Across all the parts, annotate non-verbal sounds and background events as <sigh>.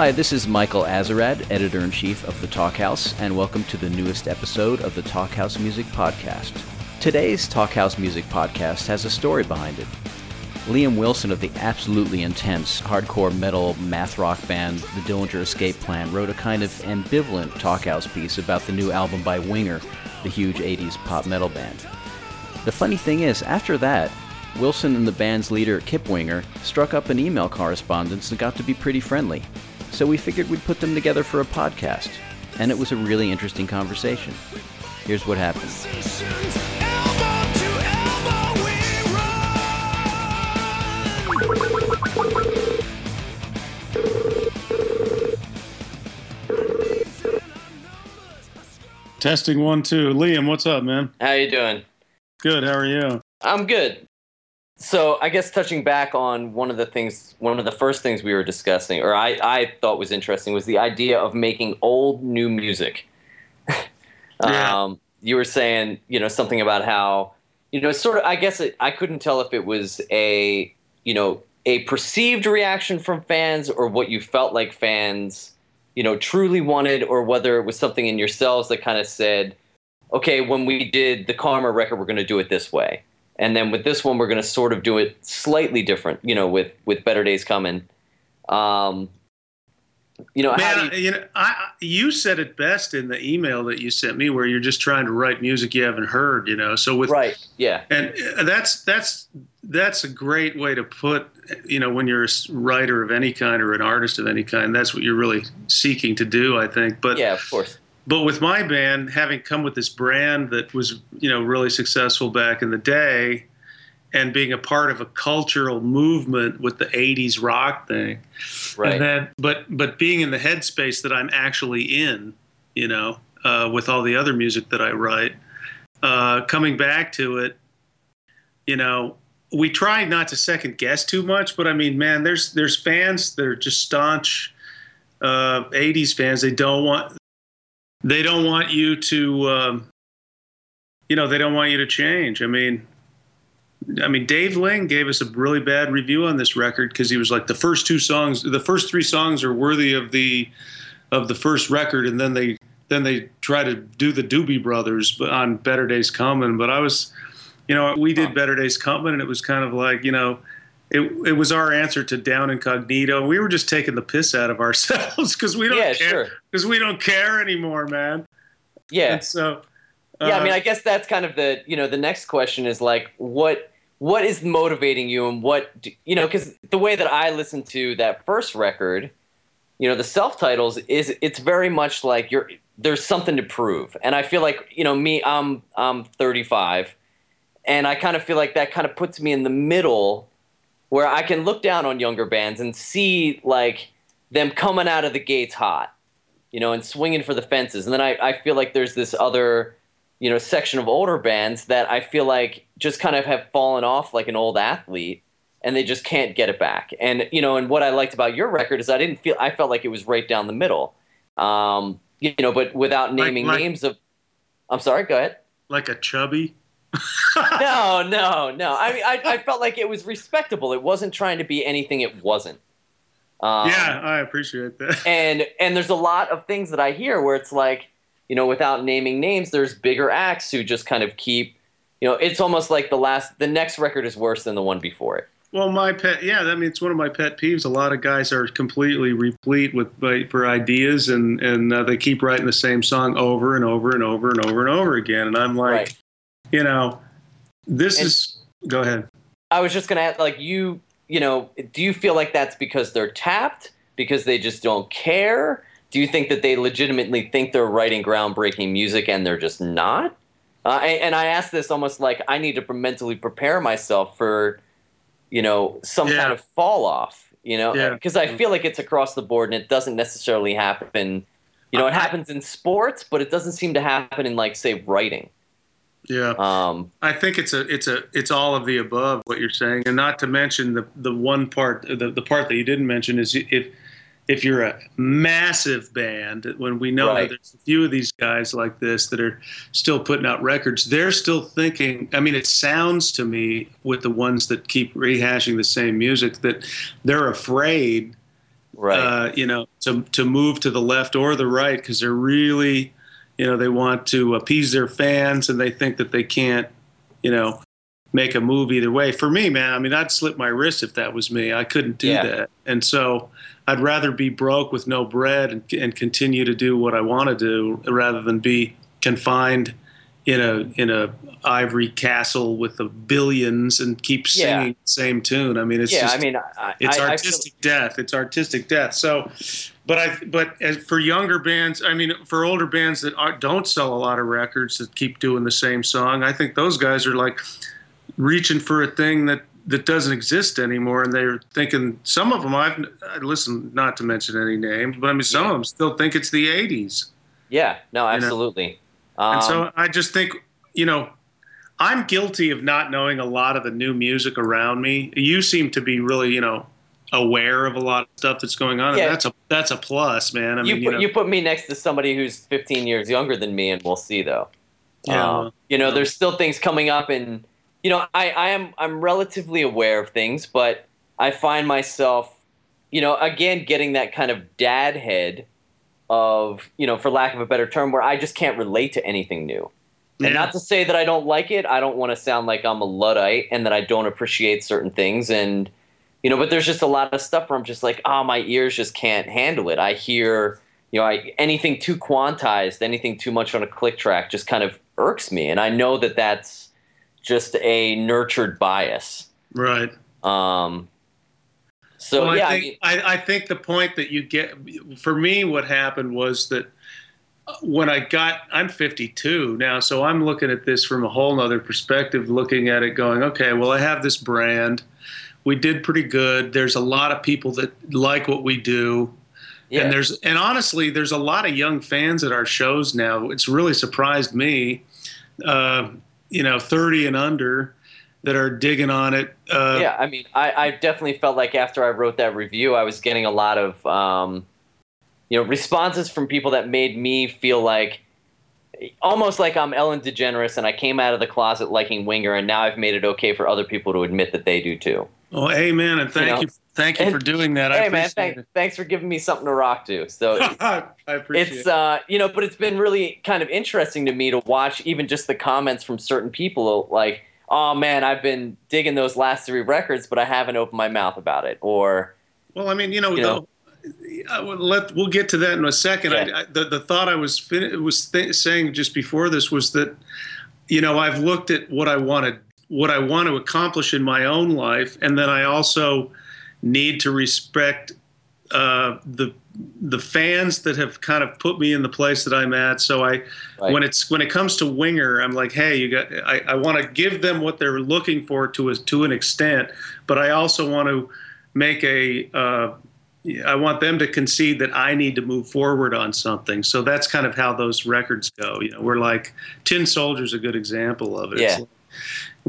Hi, this is Michael Azerrad, editor in chief of the Talkhouse, and welcome to the newest episode of the Talkhouse Music Podcast. Today's Talkhouse Music Podcast has a story behind it. Liam Wilson of the absolutely intense hardcore metal math rock band The Dillinger Escape Plan wrote a kind of ambivalent talkhouse piece about the new album by Winger, the huge 80s pop metal band. The funny thing is, after that, Wilson and the band's leader, Kip Winger, struck up an email correspondence and got to be pretty friendly. So we figured we'd put them together for a podcast, and it was a really interesting conversation. Here's what happened. Testing one, two. Liam, what's up, man? How you doing? Good. How are you? I'm good. So I guess touching back on one of the things, one of the first things we were discussing, or I, I thought was interesting, was the idea of making old new music. <laughs> Yeah. um, you were saying, you know, something about how, you know, sort of. I guess it, I couldn't tell if it was a, you know, a perceived reaction from fans or what you felt like fans, you know, truly wanted, or whether it was something in yourselves that kind of said, okay, when we did the Karma record, we're going to do it this way and then with this one we're going to sort of do it slightly different you know with with better days coming um you know Man, you, you, know, I, I- you said it best in the email that you sent me, where you're just trying to write music you haven't heard. You know, so with right yeah and uh, that's that's that's a great way to put. You know, when you're a writer of any kind or an artist of any kind, that's what you're really seeking to do. I think, but yeah of course but with my band having come with this brand that was you know really successful back in the day and being a part of a cultural movement with the 80s rock thing. Right. and then but but being in the headspace that i'm actually in you know uh, with all the other music that i write uh, coming back to it you know we try not to second guess too much but i mean man there's there's fans that are just staunch uh, 80s fans. They don't want they don't want you to um, you know they don't want you to change. I mean i mean dave ling gave us a really bad review on this record because he was like the first two songs the first three songs are worthy of the of the first record. And then they then they try to do the doobie brothers on better days coming. But i was you know we did better days coming and it was kind of like you know it, it was our answer to down incognito. We were just taking the piss out of <laughs> ourselves because we don't yeah care. sure. Because we don't care anymore, man. yeah. And so, uh, yeah i mean i guess that's kind of the you know the next question is like what what is motivating you and what do, you know because the way that i listened to that first record you know the self-titles is it's very much like you're there's something to prove. And i feel like you know me i'm i'm 35 and i kind of feel like that kind of puts me in the middle where i can look down on younger bands and see like them coming out of the gates hot you know and swinging for the fences and then i, I feel like there's this other you know section of older bands that i feel like just kind of have fallen off like an old athlete and they just can't get it back. And you know, and what I liked about your record is I didn't feel I felt like it was right down the middle. Um, you know, but without Like- naming like- names of. I'm sorry. Go ahead. like a chubby. <laughs> No, no, no. I mean, I, I felt like it was respectable. It wasn't trying to be anything it wasn't. Um, yeah, I appreciate that. <laughs> and and there's a lot of things that I hear where it's like, you know, without naming names, there's bigger acts who just kind of keep, you know, it's almost like the last, the next record is worse than the one before it. Well, my pet, yeah, I mean, it's one of my pet peeves. A lot of guys are completely replete with for ideas, and and uh, they keep writing the same song over and over and over and over and over again. And I'm like, Right. You know, this And- is. Go ahead. I was just gonna ask, like you, you know, do you feel like that's because they're tapped, because they just don't care? Do you think that they legitimately think they're writing groundbreaking music and they're just not? Uh, and, and I ask this almost like I need to mentally prepare myself for, you know, some Yeah. kind of fall off. You know, Yeah. because I feel like it's across the board and it doesn't necessarily happen. You know, it happens in sports, but it doesn't seem to happen in like say writing. Yeah. Um, I think it's a it's a it's all of the above what you're saying, and not to mention the the one part the, the part that you didn't mention is if if you're a massive band, when we know Right. that there's a few of these guys like this that are still putting out records, they're still thinking. I mean, it sounds to me with the ones that keep rehashing the same music that they're afraid Right. Uh, you know, to to move to the left or the right because they're really, you know, they want to appease their fans and they think that they can't, you know, make a move either way. For me, man, I mean, I'd slip my wrist if that was me. I couldn't do Yeah. that, and so I'd rather be broke with no bread and, and continue to do what I want to do rather than be confined in a in a ivory castle with the billions and keep Yeah. singing the same tune. I mean, it's yeah, just I mean, I, it's I, I artistic death. It's artistic death. So, but I but as for younger bands, I mean, for older bands that are, don't sell a lot of records that keep doing the same song, I think those guys are like reaching for a thing that that doesn't exist anymore, and they're thinking some of them. I've I listen, not to mention any names, but I mean, some Yeah. of them still think it's the '80s. yeah, no, know? Um, And so I just think, you know, I'm guilty of not knowing a lot of the new music around me. You seem to be really, you know, aware of a lot of stuff that's going on. Yeah. And that's a that's a plus, man. I you, mean, put, you know, you put me next to somebody who's 15 years younger than me, and we'll see though. Yeah, Um, you know, well. there's still things coming up, and you know, I, I am I'm relatively aware of things, but I find myself, you know, again getting that kind of dad head of, you know, for lack of a better term, where I just can't relate to anything new. And not to say that I don't like it. I don't want to sound like I'm a luddite and that I don't appreciate certain things. And you know, but there's just a lot of stuff where I'm just like, oh, my ears just can't handle it. I hear, you know, I, anything too quantized, anything too much on a click track just kind of irks me. And I know that that's just a nurtured bias. right. Um, so well, yeah, I I think mean, I, I think the point that you get for me, what happened was that when I got, I'm 52 now, so I'm looking at this from a whole other perspective, looking at it, going, okay, well, I have this brand. We did pretty good. There's a lot of people that like what we do. yeah, And there's and honestly, there's a lot of young fans at our shows now. It's really surprised me. Uh, you know, 30 and under that are digging on it. Uh, yeah, I mean, I, I definitely felt like after I wrote that review, I was getting a lot of, um, you know, responses from people that made me feel like almost like I'm Ellen DeGeneres and I came out of the closet liking Winger, and now I've made it okay for other people to admit that they do too. Well, amen, and thank know, you, thank you and- for doing that. I hey man, thank, thanks for giving me something to rock to. So. <laughs> I appreciate it's it. uh you know but it's been really kind of interesting to me to watch even just the comments from certain people like oh man i've been digging those last three records but i haven't opened my mouth about it or Well, I mean, you know, you know. Let we'll get to that in a second. Yeah. I, I, the the thought I was fin- was th- saying just before this was that, you know, I've looked at what I wanted, what I want to accomplish in my own life, and then I also need to respect uh, the the fans that have kind of put me in the place that I'm at. So I, Right. when it's when it comes to Winger, I'm like, hey, you got. I, I want to give them what they're looking for to a, to an extent, but I also want to make a. Uh, I want them to concede that I need to move forward on something. So that's kind of how those records go. You know, we're like Tin Soldier's a good example of it. Yeah. like-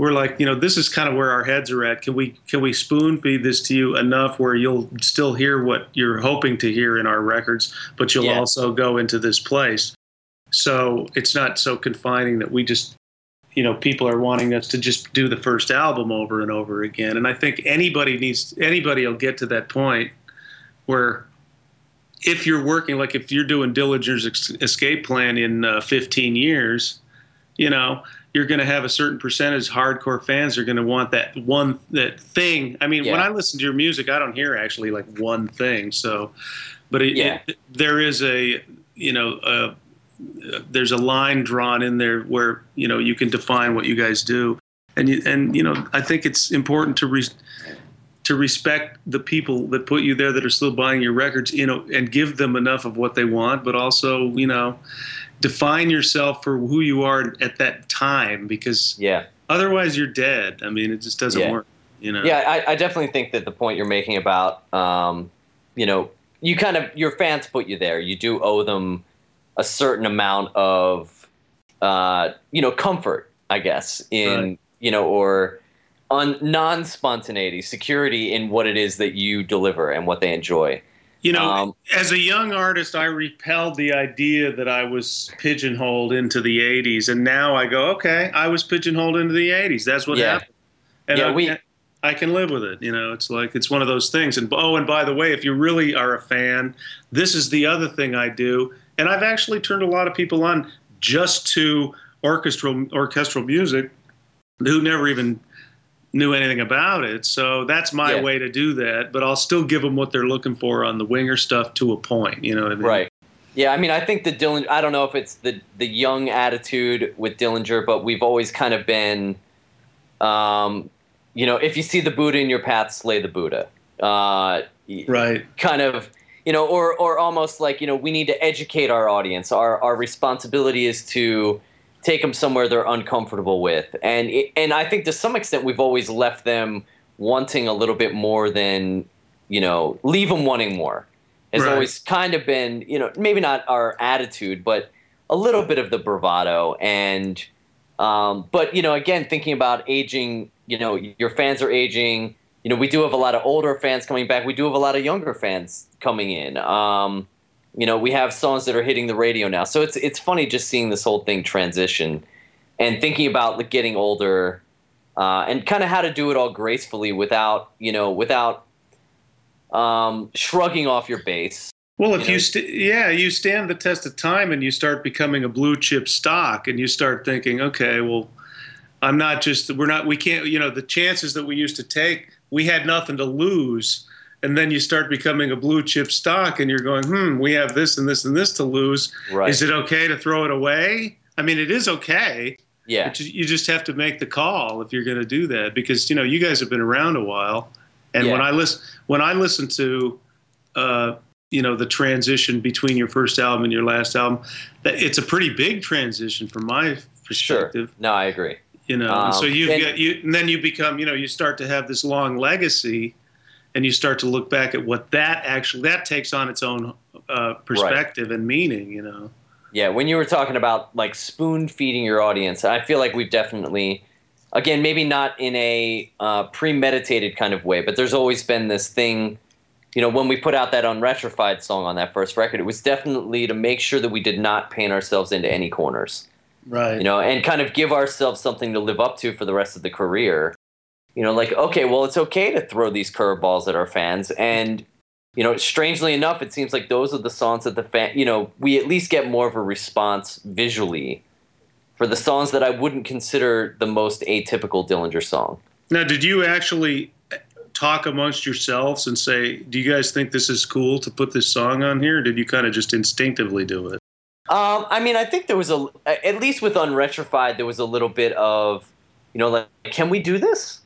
we're like, you know, this is kind of where our heads are at. Can we can we spoon feed this to you enough where you'll still hear what you're hoping to hear in our records, but you'll Yeah. also go into this place. So it's not so confining that we just you know people are wanting us to just do the first album over and over again and i think anybody needs anybody will get to that point where if you're working like if you're doing dillinger's escape plan in uh, 15 years you know you're going to have a certain percentage hardcore fans are going to want that one that thing. I mean when i listen to your music i don't hear actually like one thing so but it, Yeah. it, there is a you know a, there's a line drawn in there where you know you can define what you guys do. And you, and you know I think it's important to re, to respect the people that put you there that are still buying your records you know and give them enough of what they want but also you know define yourself for who you are at that time because yeah. otherwise you're dead. I mean it just doesn't Yeah. work you know? Yeah I, I definitely think that the point you're making about um you know you kind of your fans put you there. You do owe them a certain amount of uh you know comfort i guess in Right. you know or on non-spontaneity security in what it is that you deliver and what they enjoy You know, Um, as a young artist, I repelled the idea that I was pigeonholed into the 80s. And now I go, okay, I was pigeonholed into the 80s. That's what Yeah. happened. And Yeah, I- we- I can live with it. You know, it's like it's one of those things. And oh, and by the way, if you really are a fan, this is the other thing I do. And I've actually turned a lot of people on just to orchestral orchestral music who never even knew anything about it. So that's my Yeah. way to do that. But I'll still give them what they're looking for on the winger stuff to a point. You know what I mean? Right. Yeah, I mean, I think the Dillinger. I don't know if it's the the young attitude with Dillinger, but we've always kind of been, um, you know, if you see the Buddha in your path, slay the Buddha. Uh, Right. kind of, you know, or or almost like you know, we need to educate our audience. Our our responsibility is to take them somewhere they're uncomfortable with, and it, and I think to some extent we've always left them wanting a little bit more than, you know, leave them wanting more has Right. always kind of been, you know, maybe not our attitude, but a little bit of the bravado. And, um, but, you know, again, thinking about aging, you know, your fans are aging. You know, we do have a lot of older fans coming back. We do have a lot of younger fans coming in. Um, you know, we have songs that are hitting the radio now. So it's it's funny just seeing this whole thing transition and thinking about like, getting older uh, and kind of how to do it all gracefully without, you know, without um, shrugging off your base. Well, if You you, st- yeah, you stand the test of time and you start becoming a blue chip stock and you start thinking, okay, well, I'm not just, we're not, we can't, you know, the chances that we used to take, we had nothing to lose. And then you start becoming a blue chip stock and you're going, hmm, we have this and this and this to lose. Right. Is it okay to throw it away? I mean, it is okay. yeah. But you, just have to make the call if you're going to do that because you know you guys have been around a while, and when I listen when I listen to, uh, you know, the transition between your first album and your last album, it's a pretty big transition from my perspective. Sure. No, I agree. You know, and so Um, you and- get you and then you become you know you start to have this long legacy, and you start to look back at what that actually that takes on its own uh, perspective and meaning. You know. Yeah, when you were talking about like spoon feeding your audience, I feel like we've definitely, again, maybe not in a uh, premeditated kind of way, but there's always been this thing. You know, when we put out that unretrofied song on that first record, it was definitely to make sure that we did not paint ourselves into any corners. Right. you know, and kind of give ourselves something to live up to for the rest of the career. You know, like, okay, well, it's okay to throw these curveballs at our fans. And, you know, strangely enough, it seems like those are the songs that the fan, you know, we at least get more of a response visually for the songs that I wouldn't consider the most atypical Dillinger song. Now, did you actually talk amongst yourselves and say, "Do you guys think this is cool to put this song on here?" Or did you kind of just instinctively do it? Um, I mean, I think there was a, at least with Unretrofied, there was a little bit of, you know, like, can we do this?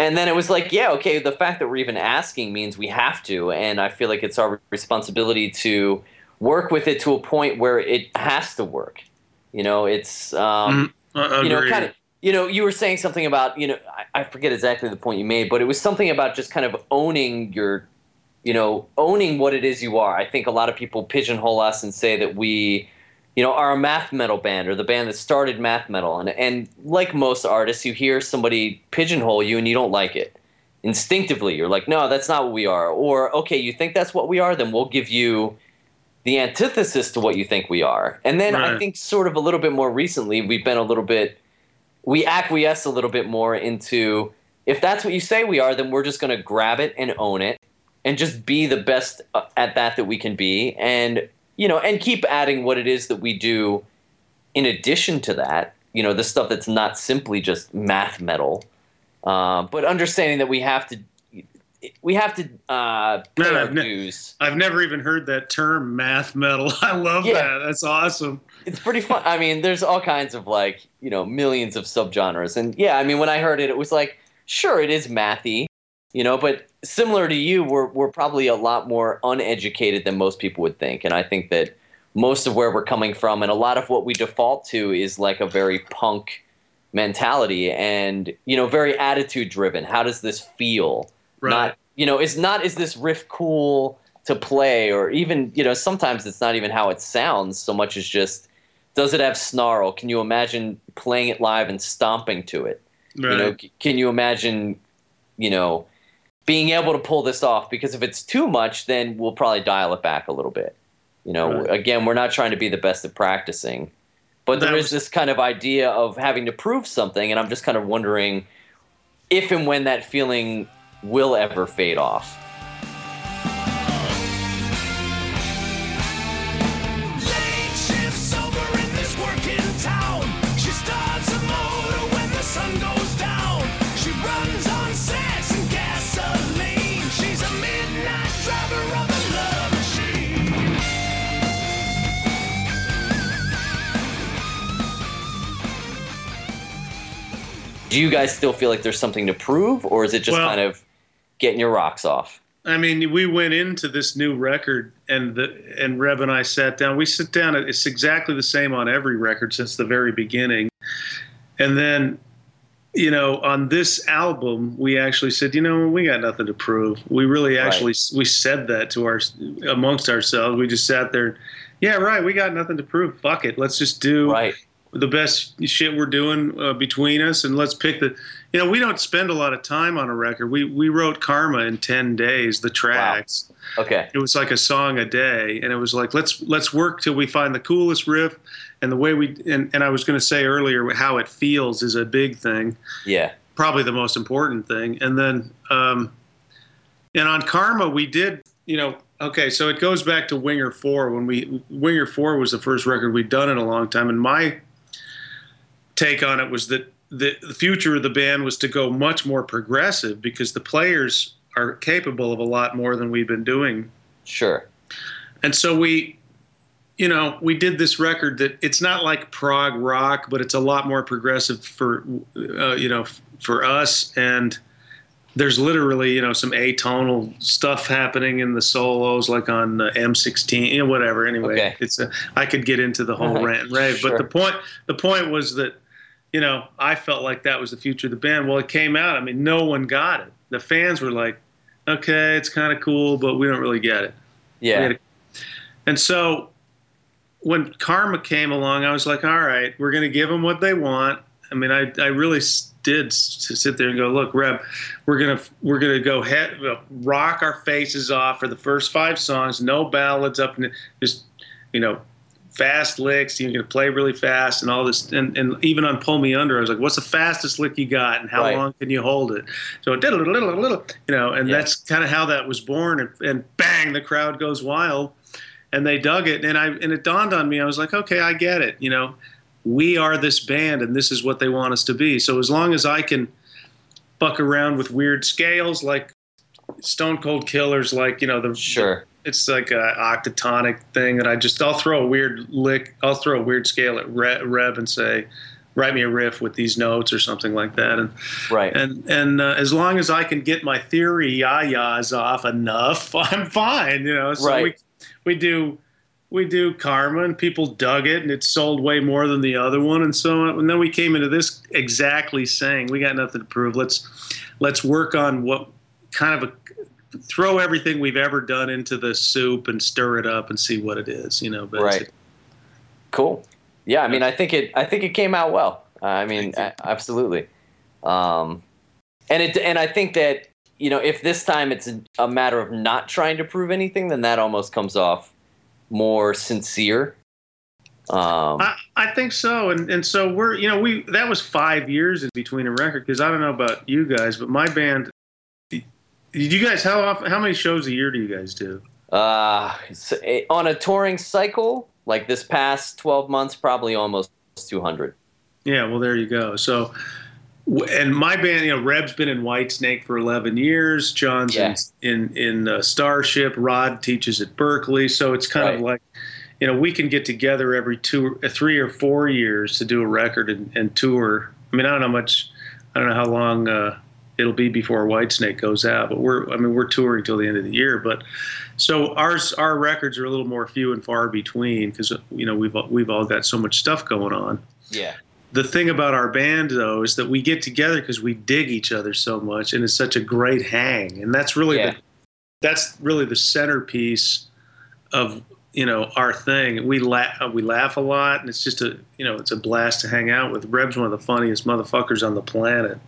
And then it was like, yeah, okay, the fact that we're even asking means we have to. And I feel like it's our responsibility to work with it to a point where it has to work. You know, it's, um, Uh, you know, kind of, you know, you were saying something about, you know, I, I forget exactly the point you made, but it was something about just kind of owning your, you know, owning what it is you are. I think a lot of people pigeonhole us and say that we, you know, are a math metal band or the band that started math metal. And, and like most artists, you hear somebody pigeonhole you and you don't like it. Instinctively, you're like, no, that's not what we are. Or, okay, you think that's what we are? Then we'll give you the antithesis to what you think we are. And then I think sort of a little bit more recently, we've been a little bit, we acquiesce a little bit more into if that's what you say we are, then we're just going to grab it and own it and just be the best uh, at that that we can be. And, you know, and keep adding what it is that we do in addition to that, you know, the stuff that's not simply just math metal, uh, but understanding that we have to, we have to uh, Man, I've ne-. I've never even heard that term, math metal. <laughs> I love Yeah. that. That's awesome. it's pretty fun. I mean, there's all kinds of like, you know, millions of subgenres. And yeah, I mean, when I heard it, it was like, sure, it is mathy, you know, but similar to you, we're, we're probably a lot more uneducated than most people would think. And I think that most of where we're coming from and a lot of what we default to is like a very punk mentality and, you know, very attitude driven. How does this feel? Right. Not, you know, is not, is this riff cool to play or even, you know, sometimes it's not even how it sounds so much as just, does it have snarl? Can you imagine playing it live and stomping to it? right. You know, c- can you imagine, you know, being able to pull this off? Because if it's too much, then we'll probably dial it back a little bit. You know, Right. again, we're not trying to be the best at practicing, but That there is was- this kind of idea of having to prove something, and I'm just kind of wondering if and when that feeling will ever fade off. Do you guys still feel like there's something to prove, or is it just Well- kind of getting your rocks off? I mean, we went into this new record, and the and Reb and I sat down. We sit down. It's exactly the same on every record since the very beginning. And then, you know, on this album, we actually said, you know, we got nothing to prove. We really actually we said that to our amongst ourselves. We just sat there. Yeah, right. We got nothing to prove. Fuck it. Let's just do Right. The best shit we're doing uh, between us and let's pick the you know we don't spend a lot of time on a record. We we wrote karma in 10 days the tracks. Okay. it was like a song a day and it was like let's let's work till we find the coolest riff. And the way we and, and i was going to say earlier how it feels is a big thing. Yeah. probably the most important thing. And then, um, and on Karma, we did, you know, okay, so it goes back to Winger Four. When we Winger Four was the first record we'd done in a long time, and my take on it was that the, the future of the band was to go much more progressive because the players are capable of a lot more than we've been doing Sure. and so we you know we did this record that it's not like prog rock but it's a lot more progressive for uh, you know for us and there's literally you know some atonal stuff happening in the solos like on uh, m16 you know whatever anyway Okay. it's a, i could get into the whole Right. rant and rave Sure. but the point the point was that you know i felt like that was the future of the band well it came out i mean no one got it the fans were like okay it's kind of cool but we don't really get it Yeah. and so when Karma came along, I was like, all right, we're going to give them what they want. I mean, I, I really did sit there and go, look, Reb, we're gonna we're gonna go head, rock our faces off for the first five songs, no ballads up, and just you know, fast licks. You're gonna play really fast and all this, and, and even on Pull Me Under, I was like, what's the fastest lick you got, and how Right. long can you hold it? So it did a little, little, little, you know, and Yeah. that's kind of how that was born, and, and bang, the crowd goes wild and they dug it and i and it dawned on me i was like okay i get it you know we are this band and this is what they want us to be so as long as i can fuck around with weird scales like stone cold killers like you know the Sure. It's like a octatonic thing that i just i'll throw a weird lick i'll throw a weird scale at Re- rev and say write me a riff with these notes or something like that and Right. and and uh, as long as I can get my theory yayas off enough, <laughs> I'm fine. You know, so Right. we we do we do Karma, and people dug it, and it sold way more than the other one, and so on. And then we came into this exactly saying we got nothing to prove. Let's let's work on what kind of a throw everything we've ever done into the soup and stir it up and see what it is. You know, Right. Cool. Yeah, I mean, I think it. I think it came out well. I mean, a- absolutely. Um, and it. And I think that you know, if this time it's a, a matter of not trying to prove anything, then that almost comes off more sincere. Um, I, I think so, and and so we're you know we that was five years in between a record because I don't know about you guys, but my band. Did you guys how often how many shows a year do you guys do? uh, eh, on a touring cycle, like this past twelve months, probably almost two hundred. Yeah, well there you go. So, and my band, you know, Reb's been in Whitesnake for eleven years. John's Yeah. in in, in uh, Starship. Rod teaches at Berklee, so it's kind of like. You know, we can get together every two, uh, three or four years to do a record and, and tour. I mean, I don't know how much, I don't know how long uh, it'll be before Whitesnake goes out, but we're, I mean, we're touring till the end of the year. But so ours, our records are a little more few and far between because you know we've we've all got so much stuff going on Yeah. the thing about our band though is that we get together because we dig each other so much and it's such a great hang and that's really Yeah. the, that's really the centerpiece of you know our thing we laugh we laugh a lot and it's just a you know it's a blast to hang out with reb's one of the funniest motherfuckers on the planet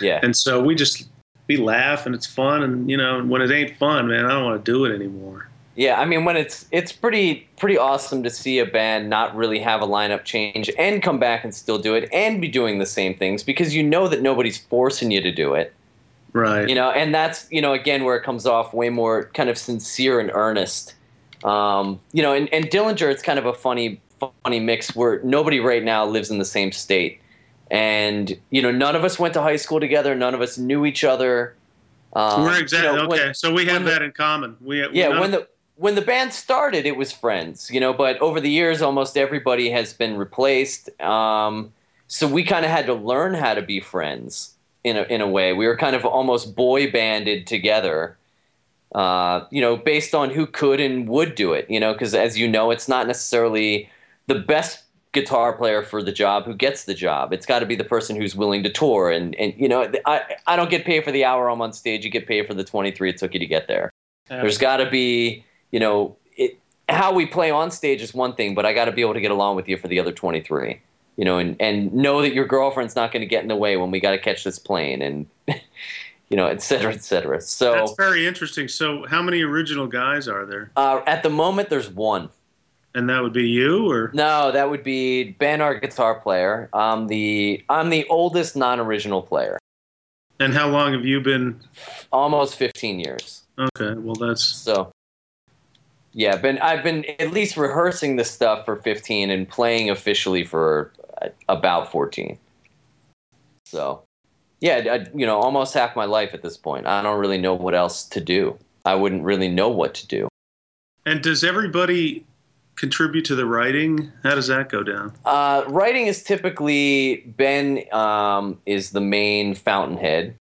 Yeah. and so we just we laugh and it's fun and you know when it ain't fun man i don't want to do it anymore Yeah, I mean when it's it's pretty pretty awesome to see a band not really have a lineup change and come back and still do it and be doing the same things because you know that nobody's forcing you to do it. Right. You know, and that's you know again where it comes off way more kind of sincere and earnest. Um, you know, and, and Dillinger, it's kind of a funny funny mix where nobody right now lives in the same state, and you know none of us went to high school together, none of us knew each other. Um, We're you exactly know, when- okay. so we have when the- that in common. We yeah when the when the band started it was friends you know but over the years almost everybody has been replaced um, so we kind of had to learn how to be friends in a, in a way we were kind of almost boy banded together uh, you know based on who could and would do it you know because as you know it's not necessarily the best guitar player for the job who gets the job it's got to be the person who's willing to tour and, and you know I, I don't get paid for the hour i'm on stage you get paid for the 23 it took you to get there there's got to be, you know, it, how we play on stage is one thing, but I got to be able to get along with you for the other 23. You know, and, and know that your girlfriend's not going to get in the way when we got to catch this plane and, <laughs> you know, et cetera, et cetera. So That's very interesting. So, how many original guys are there? uh, at the moment, there's one. And that would be you, or No, that would be Ben, our guitar player. I'm the I'm the oldest non-original player. and how long have you been? Almost 15 years. Okay, well that's So, yeah, been I've been at least rehearsing this stuff for 15 and playing officially for uh, about 14. So, yeah, I, you know, almost half my life at this point. I don't really know what else to do. I wouldn't really know what to do. And does everybody contribute to the writing? How does that go down? Uh, writing is typically Ben um, is the main fountainhead.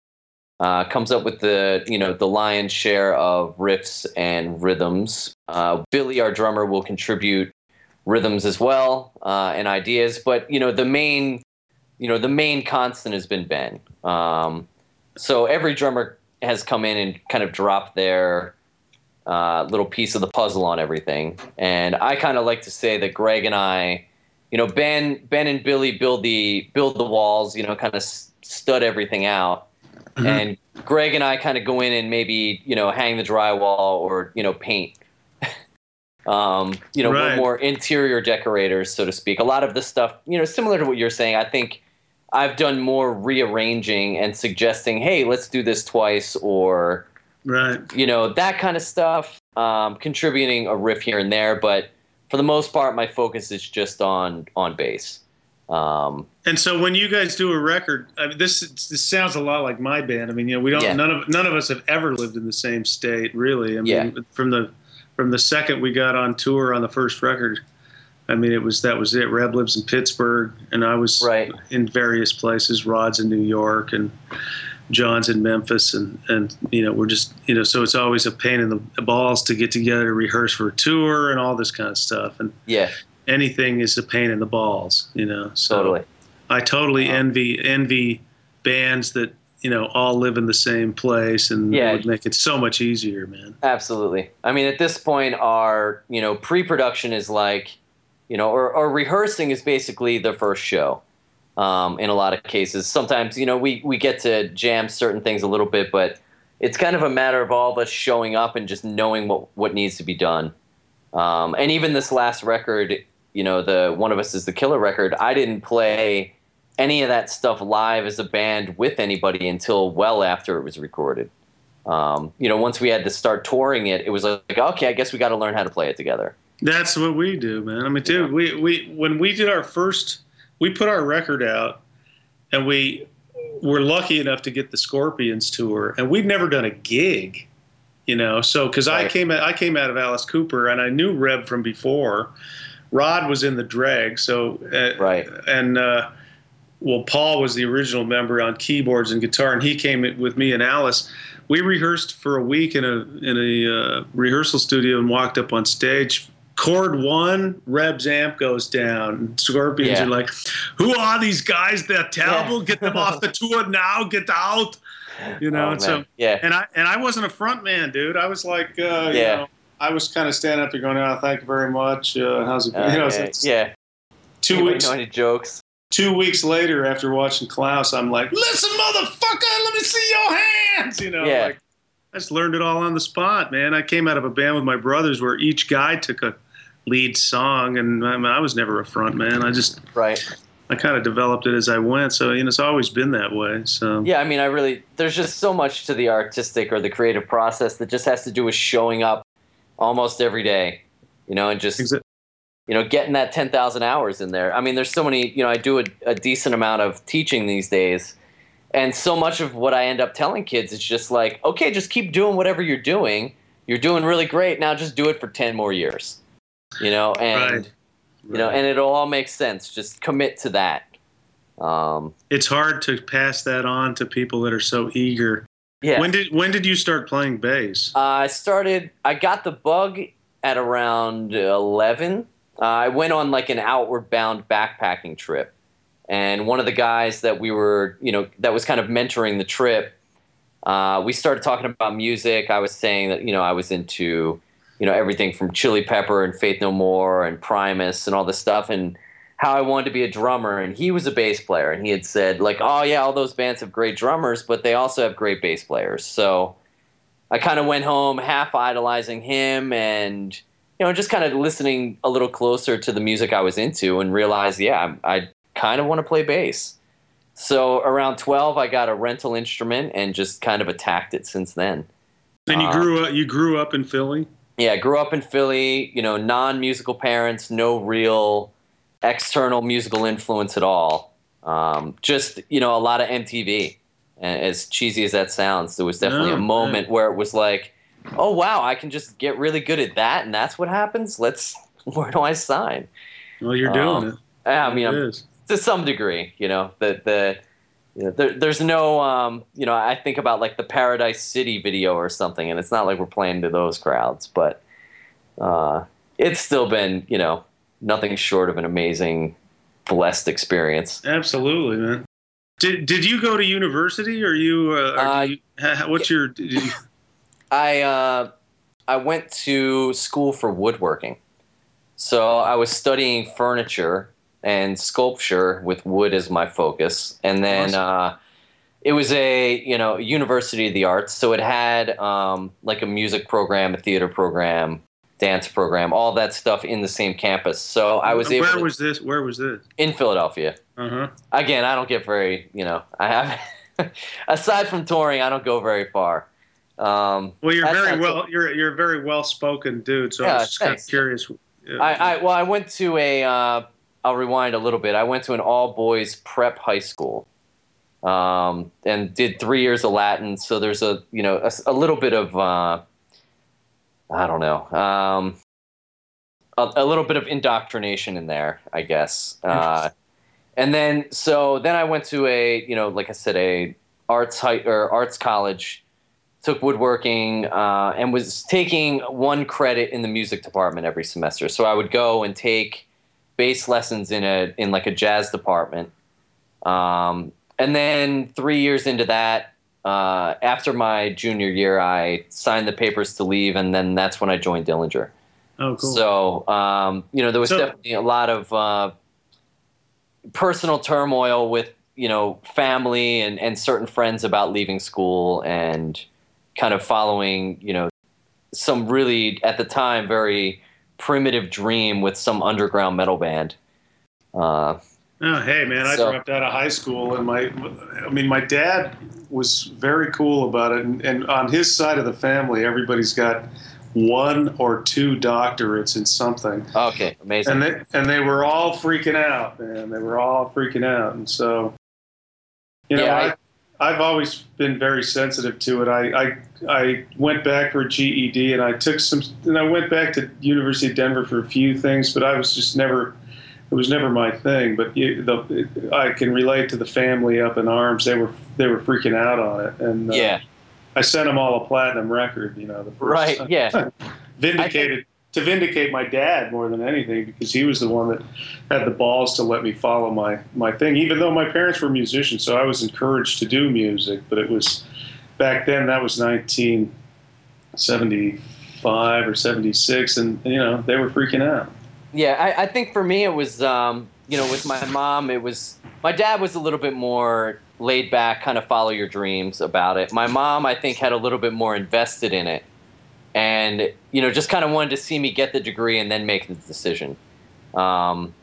Uh, comes up with the you know the lion's share of riffs and rhythms. Uh, Billy, our drummer, will contribute rhythms as well uh, and ideas. But you know the main you know the main constant has been Ben. Um, so every drummer has come in and kind of dropped their uh, little piece of the puzzle on everything. And I kind of like to say that Greg and I, you know, Ben, Ben and Billy build the build the walls, you know, kind of stud everything out. Mhm. And Greg and I kind of go in and maybe you know hang the drywall or you know paint. <laughs> um, you know, we're more interior decorators, so to speak. A lot of the stuff, you know, similar to what you're saying. I think I've done more rearranging and suggesting, hey, let's do this twice, or Right. you know that kind of stuff um, contributing a riff here and there but for the most part my focus is just on on bass um, And so when you guys do a record, I mean, this this sounds a lot like my band. I mean, you know, we don't Yeah. none of none of us have ever lived in the same state, really. I mean, Yeah. from the from the second we got on tour on the first record, I mean, it was that was it. Reb lives in Pittsburgh, and I was Right. in various places. Rod's in New York, and John's in Memphis, and and you know, we're just you know, so it's always a pain in the balls to get together to rehearse for a tour and all this kind of stuff, and yeah anything is a pain in the balls, you know. So totally I totally Wow. envy envy bands that you know all live in the same place, and Yeah. would make it so much easier, man. absolutely i mean at this point our you know pre-production is like you know or, or rehearsing is basically the first show um, in a lot of cases. Sometimes you know we we get to jam certain things a little bit but it's kind of a matter of all of us showing up and just knowing what what needs to be done. Um, and even this last record you know the one of us is the killer record i didn't play any of that stuff live as a band with anybody until well after it was recorded. Um, you know once we had to start touring it it was like okay i guess we got to learn how to play it together That's what we do, man. I mean, dude, we we when we did our first, we put our record out, and we were lucky enough to get the Scorpions tour, and we'd never done a gig, you know. So because I Right. came I came out of Alice Cooper, and I knew Reb from before. Rod was in the Dregs, so uh, Right. and uh, well, Paul was the original member on keyboards and guitar, and he came with me and Alice. We rehearsed for a week in a in a uh, rehearsal studio and walked up on stage. Chord one, Reb's amp goes down. Scorpions Yeah. are like, "Who are these guys? They're terrible. Yeah. Get them off the <laughs> tour now. Get out." You know, Oh, and so yeah and I and I wasn't a front man, dude. I was like, uh, you Yeah. know, I was kind of standing up there going, "Oh, thank you very much. Uh, how's it?" Uh, you know, yeah, so yeah. two Anybody weeks know any jokes two weeks later after watching Klaus, I'm like, listen, motherfucker, let me see your hands. You know, Yeah. like, I just learned it all on the spot, man. I came out of a band with my brothers where each guy took a lead song, and I, mean, I was never a front man. I just Right. I kind of developed it as I went. So you know, it's always been that way. So Yeah, I mean, I really there's just so much to the artistic or the creative process that just has to do with showing up almost every day, you know, and just you know getting that 10,000 hours in there. I mean, there's so many, you know, I do a, a decent amount of teaching these days. And so much of what I end up telling kids is just like, okay, just keep doing whatever you're doing. You're doing really great. Now just do it for 10 more years. You know, and Right. you know, and it'll all make sense. Just commit to that. Um, it's hard to pass that on to people that are so eager. yeah. When did when did you start playing bass? Uh, I started. I got the bug at around eleven. Uh, I went on like an outward bound backpacking trip, and one of the guys that we were, you know, that was kind of mentoring the trip. Uh, we started talking about music. I was saying that you know I was into, you know, everything from Chili Pepper and Faith No More and Primus and all this stuff, and how I wanted to be a drummer. And he was a bass player, and he had said like, "Oh yeah, all those bands have great drummers, but they also have great bass players." So I kind of went home half idolizing him and you know just kind of listening a little closer to the music I was into and realized yeah I, I kind of want to play bass. So around 12 I got a rental instrument and just kind of attacked it since then. And you uh, grew up you grew up in Philly. Yeah, I grew up in Philly, you know, non-musical parents, no real external musical influence at all. Um, just, you know, a lot of MTV. And as cheesy as that sounds, there was definitely No, a moment where it was like, oh wow, I can just get really good at that, and that's what happens. Let's <laughs> where do I sign? Well, you're Um, doing it. I mean, It I'm, is. To some degree, you know, the the you know, there, there's no, um, you know, I think about like the Paradise City video or something, and it's not like we're playing to those crowds, but uh, it's still been, you know, nothing short of an amazing, blessed experience. Absolutely, man. Did Did you go to university, or you? Uh, or Uh, you ha- what's your? Did you, <laughs> I uh, I went to school for woodworking, so I was studying furniture and sculpture with wood as my focus, and then uh, it was a you know University of the Arts, so it had um, like a music program, a theater program, dance program, all that stuff in the same campus. So I was able Where to, was this? Where was this? in Philadelphia. Uh huh. Again, I don't get very you know <laughs> I have aside from touring, I don't go very far. Um, Well, you're very well. You're you're a very well spoken dude. So I was just kind of curious. Yeah. I, I well, I went to a. Uh, I'll rewind a little bit. I went to an all boys prep high school, um, and did three years of Latin. So there's a you know a, a little bit of uh, I don't know um, a, a little bit of indoctrination in there, I guess. Uh, and then so then I went to a you know like I said a arts high or arts college took woodworking uh, and was taking one credit in the music department every semester. So I would go and take bass lessons in a in like a jazz department. Um, and then three years into that, uh, after my junior year, I signed the papers to leave, and then that's when I joined Dillinger. oh, cool. So, um, you know, there was So- definitely a lot of uh, personal turmoil with, you know, family and, and certain friends about leaving school and kind of following, you know, some really, at the time, very primitive dream with some underground metal band. Uh, Oh, hey, man, I dropped out of high school, and my, I mean, my dad was very cool about it, and, and on his side of the family, everybody's got one or two doctorates in something, okay, amazing. and they and they were all freaking out, man. They were all freaking out, and so, you know, Yeah, I, I've always been very sensitive to it. I, I I went back for a GED, and I took some, and I went back to University of Denver for a few things, but I was just never it was never my thing. But you, the, I can relate to the family up in arms. They were they were freaking out on it, and uh, yeah, I sent them all a platinum record. You know, the first right, time. yeah. <laughs> vindicated to vindicate my dad more than anything because he was the one that had the balls to let me follow my my thing. Even though my parents were musicians, so I was encouraged to do music. But it was back then. That was 1975 or 76, and you know they were freaking out. Yeah, I, I think for me it was, um, you know, with my mom, it was my dad was a little bit more laid back, kind of follow your dreams about it. My mom, I think, had a little bit more invested in it, and you know, just kind of wanted to see me get the degree and then make the decision. Um,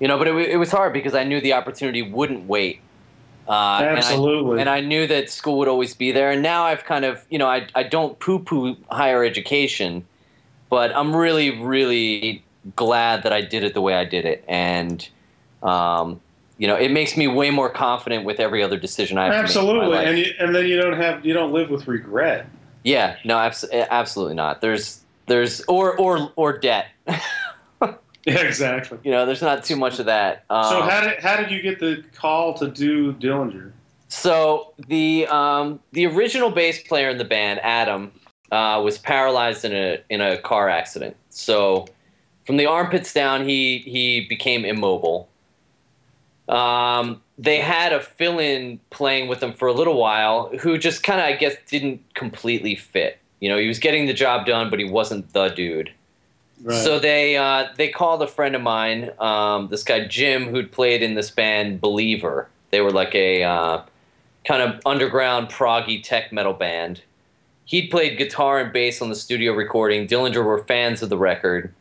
you know, but it, it was hard because I knew the opportunity wouldn't wait. Uh, and I- Absolutely. and I knew that school would always be there. And now I've kind of, you know, I, I don't poo poo higher education, but I'm really, really glad that I did it the way I did it. And, um, you know, it makes me way more confident with every other decision I have to make. in my Absolutely, and you, and then you don't have you don't live with regret. Yeah, no, abs- absolutely not. There's, there's, or, or, or debt. <laughs> Yeah, exactly. you know, there's not too much of that. Um, So how did how did you get the call to do Dillinger? So the um, the original bass player in the band, Adam, uh, was paralyzed in a in a car accident. So from the armpits down, he he became immobile. Um, they had a fill-in playing with him for a little while, who just kind of I guess didn't completely fit. You know, he was getting the job done, but he wasn't the dude. Right. So they uh, they called a friend of mine, um, this guy Jim, who'd played in this band Believer. They were like a uh, kind of underground proggy tech metal band. He'd played guitar and bass on the studio recording. Dillinger were fans of the record.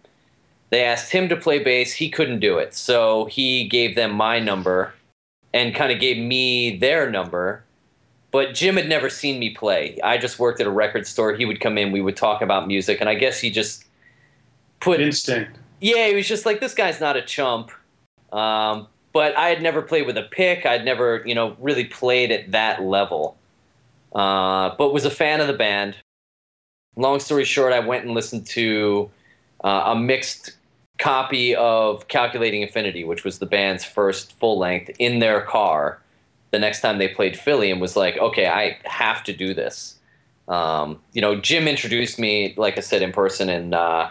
They asked him to play bass. He couldn't do it, so he gave them my number and kind of gave me their number. But Jim had never seen me play. I just worked at a record store. He would come in. We would talk about music, and I guess he just put instinct. yeah, he was just like, this guy's not a chump. Um, but I had never played with a pick. I'd never, you know, really played at that level. Uh, but was a fan of the band. Long story short, I went and listened to uh, a mixed copy of Calculating Infinity, which was the band's first full length, in their car the next time they played Philly and was like, okay, I have to do this. Um, you know, Jim introduced me, like I said, in person, and uh,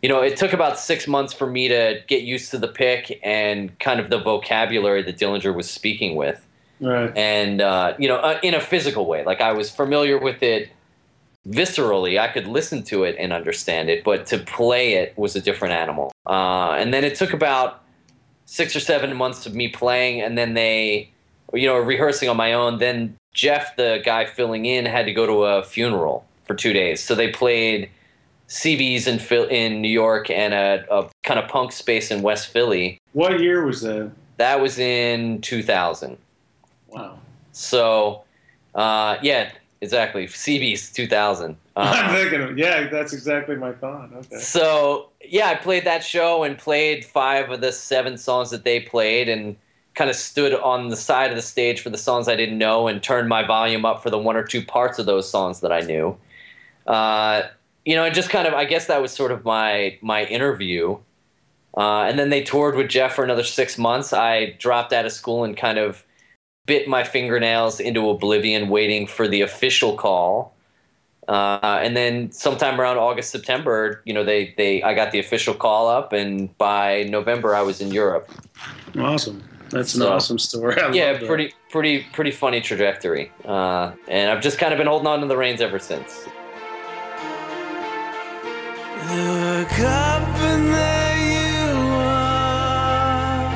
you know, it took about six months for me to get used to the pick and kind of the vocabulary that Dillinger was speaking with, Right. and uh, you know, uh, in a physical way. Like I was familiar with it viscerally. I could listen to it and understand it, but to play it was a different animal. Uh, and then it took about six or seven months of me playing, and then they, you know, rehearsing on my own. Then Jeff, the guy filling in, had to go to a funeral for two days, so they played. CB's in Phil- in New York and a, a kind of punk space in West Philly. What year was that? That was in 2000. Wow. So, uh, yeah, exactly. CB's 2000. <laughs> I'm Uh, thinking, of, yeah, that's exactly my thought. Okay. so, yeah, I played that show and played five of the seven songs that they played and kind of stood on the side of the stage for the songs I didn't know and turned my volume up for the one or two parts of those songs that I knew. Uh, you know, and just kind of, I guess that was sort of my my interview. Uh, and then they toured with Jeff for another six months. I dropped out of school and kind of bit my fingernails into oblivion, waiting for the official call. Uh, and then sometime around August, September, you know, they, they I got the official call up, and by November I was in Europe. Awesome. That's an awesome story. <laughs> I yeah, love that. pretty pretty pretty funny trajectory. Uh, and I've just kind of been holding on to the reins ever since. Look up and there you are,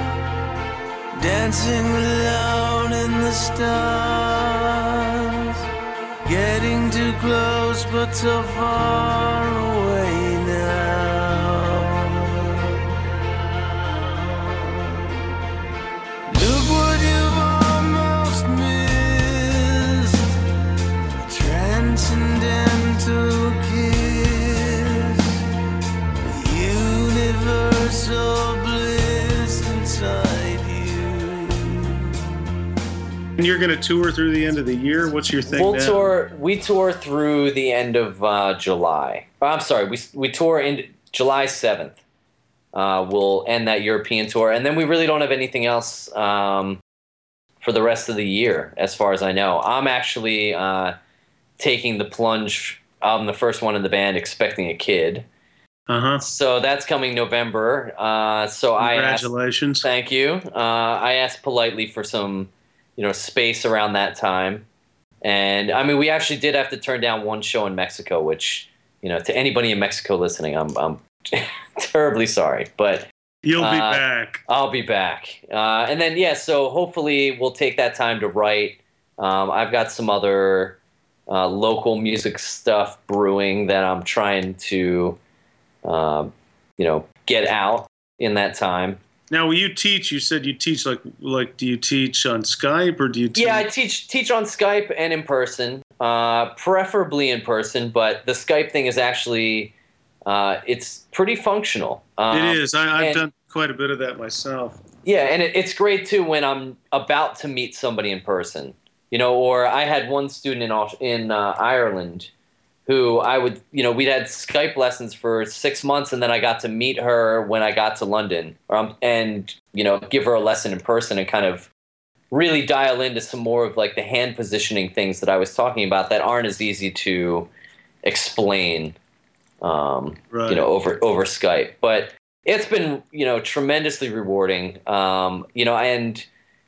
dancing alone in the stars, getting too close but so far away And you're going to tour through the end of the year. What's your thing? We'll now? tour. We tour through the end of uh, July. Oh, I'm sorry. We we tour in July seventh. Uh, we'll end that European tour, and then we really don't have anything else um, for the rest of the year, as far as I know. I'm actually uh, taking the plunge. I'm the first one in the band expecting a kid, Uh huh. so that's coming November. Uh, so I Congratulations. Thank you. Uh, I asked politely for some, you know, space around that time, and I mean, we actually did have to turn down one show in Mexico, which, you know, to anybody in Mexico listening, I'm I'm <laughs> terribly sorry, but You'll be uh, back. I'll be back. Uh, and then yeah, so hopefully we'll take that time to write Um, I've got some other uh, local music stuff brewing that I'm trying to, um, you know, get out in that time. Now, you teach? You said you teach like like. Do you teach on Skype or do you? Teach? Yeah, I teach teach on Skype and in person, uh, preferably in person. But the Skype thing is actually uh, it's pretty functional. Um, it is. I, I've and- done quite a bit of that myself. Yeah, and it, it's great too when I'm about to meet somebody in person. You know, or I had one student in in uh, Ireland who I would, you know, we'd had Skype lessons for six months, and then I got to meet her when I got to London, um, and you know, give her a lesson in person and kind of really dial into some more of like the hand positioning things that I was talking about that aren't as easy to explain um, Right. you know over over Skype. But it's been you know tremendously rewarding. Um, you know, and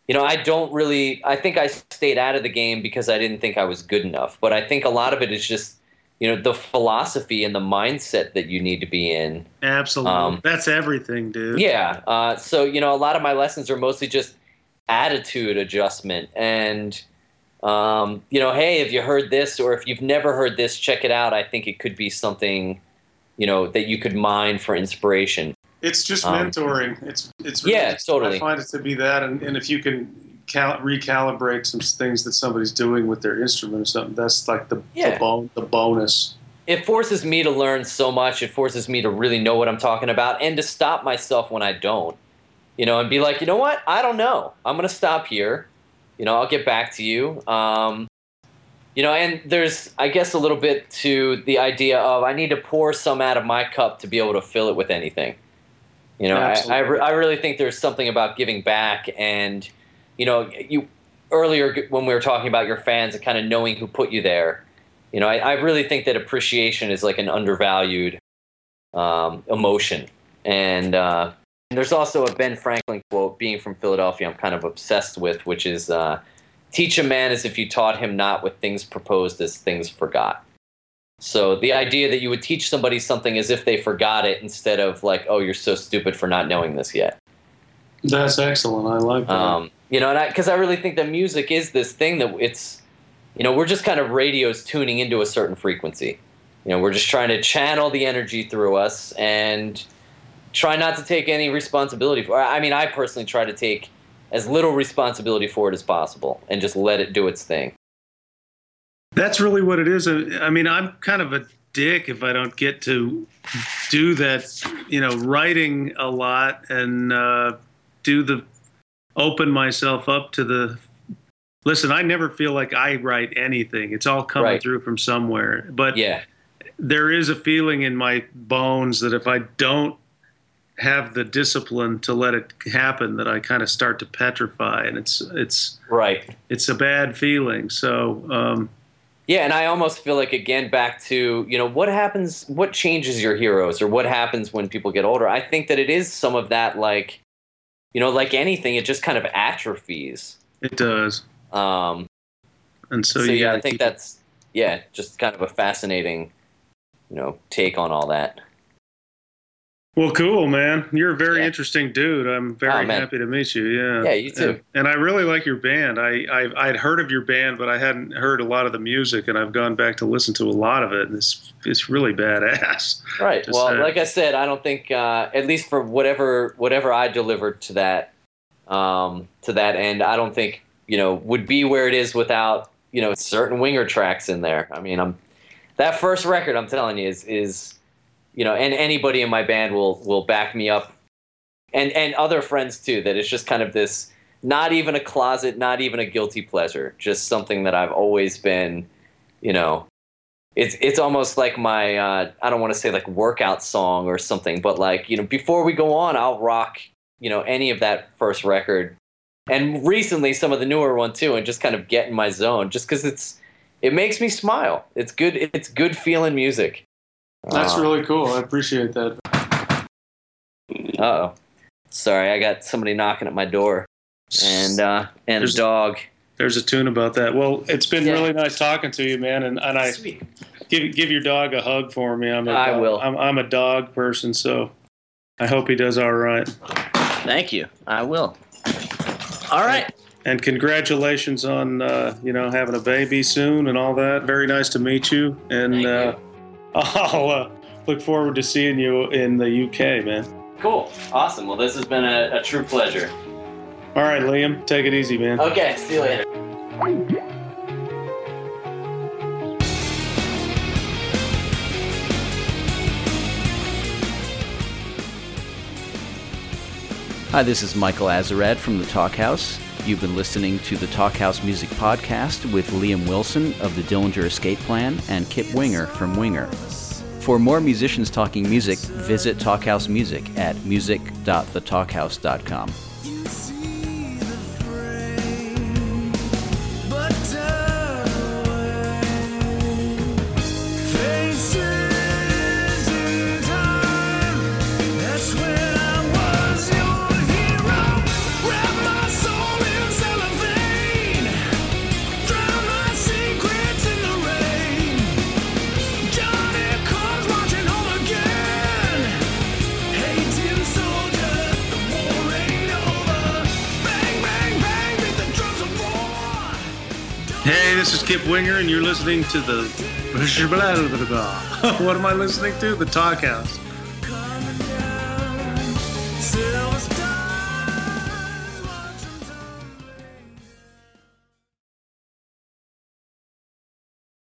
you know I don't really. I think I stayed out of the game because I didn't think I was good enough. But I think a lot of it is just you know the philosophy and the mindset that you need to be in. Absolutely. Um, That's everything, dude. Yeah. Uh, so you know, a lot of my lessons are mostly just attitude adjustment and. Um, you know, hey, have you heard this, or if you've never heard this, check it out. I think it could be something, you know, that you could mine for inspiration. It's just Um, mentoring. It's it's Yeah, totally. I find it to be that, and, and if you can cal- recalibrate some things that somebody's doing with their instrument or something, that's like the Yeah. the, bon- the bonus. It forces me to learn so much. It forces me to really know what I'm talking about and to stop myself when I don't. You know, and be like, you know what? I don't know. I'm going to stop here. You know, I'll get back to you. Um, you know, and there's, I guess, a little bit to the idea of I need to pour some out of my cup to be able to fill it with anything. You know, I, I, re- I really think there's something about giving back. And, you know, you earlier when we were talking about your fans and kind of knowing who put you there, you know, I, I really think that appreciation is like an undervalued um, emotion. And uh, there's also a Ben Franklin quote, being from Philadelphia, I'm kind of obsessed with, which is uh, teach a man as if you taught him not with things proposed as things forgot. So the idea that you would teach somebody something as if they forgot it instead of like, oh, you're so stupid for not knowing this yet. That's excellent. I like that. Um, you know, and I because I really think that music is this thing that it's, you know, we're just kind of radios tuning into a certain frequency. You know, we're just trying to channel the energy through us and try not to take any responsibility for. I mean, I personally try to take as little responsibility for it as possible and just let it do its thing. That's really what it is. I I mean, I'm kind of a dick if I don't get to do that. You know, writing a lot and uh, do the open myself up to the. Listen, I never feel like I write anything. It's all coming Right. through from somewhere. But Yeah, there is a feeling in my bones that if I don't have the discipline to let it happen, that I kind of start to petrify, and it's it's right. it's a bad feeling. So. Um, Yeah, and I almost feel like again back to you know what happens, what changes your heroes, or what happens when people get older. I think that it is some of that, like you know, like anything, it just kind of atrophies. It does. Um, And so, so, yeah, I think keep- that's yeah, just kind of a fascinating, you know, take on all that. Well, cool, man. You're a very Yeah. interesting dude. I'm very Oh, happy to meet you. Yeah. Yeah, you too. And, and I really like your band. I, I I'd heard of your band, but I hadn't heard a lot of the music, and I've gone back to listen to a lot of it, and it's it's really badass. <laughs> Right. Just, well, like I said, I don't think uh, at least for whatever whatever I delivered to that um, to that end, I don't think you know would be where it is without you know certain winger tracks in there. I mean, I'm that first record. I'm telling you is is you know, and anybody in my band will will back me up, and and other friends too. That it's just kind of this not even a closet, not even a guilty pleasure, just something that I've always been, you know, it's it's almost like my uh, I don't want to say like workout song or something, but like you know before we go on, I'll rock you know any of that first record, and recently some of the newer one too, and just kind of get in my zone, just because it's it makes me smile. It's good. It's good feeling music. That's Uh, really cool. I appreciate that. Uh oh, sorry, I got somebody knocking at my door, and uh, and There's- a dog. There's a tune about that. Well, it's been Yeah. really nice talking to you, man, and, and I Sweet. give give your dog a hug for me. I'm a I dog- will. I'm, I'm a dog person, so I hope he does all right. Thank you. I will. All right. and congratulations on uh, you know having a baby soon and all that. Very nice to meet you, and Thank uh, you. I'll uh, look forward to seeing you in the UK, man. Cool. Awesome. Well, this has been a, a true pleasure. All right, Liam, take it easy, man. Okay. See you later. Hi, this is Michael Azerrad from the Talkhouse. You've been listening to the Talkhouse Music Podcast with Liam Wilson of the Dillinger Escape Plan and Kip Winger from Winger. For more musicians talking music, visit Talkhouse Music at music.thetalkhouse.com. listening to the. <laughs> <laughs> what am I listening to? The Talkhouse.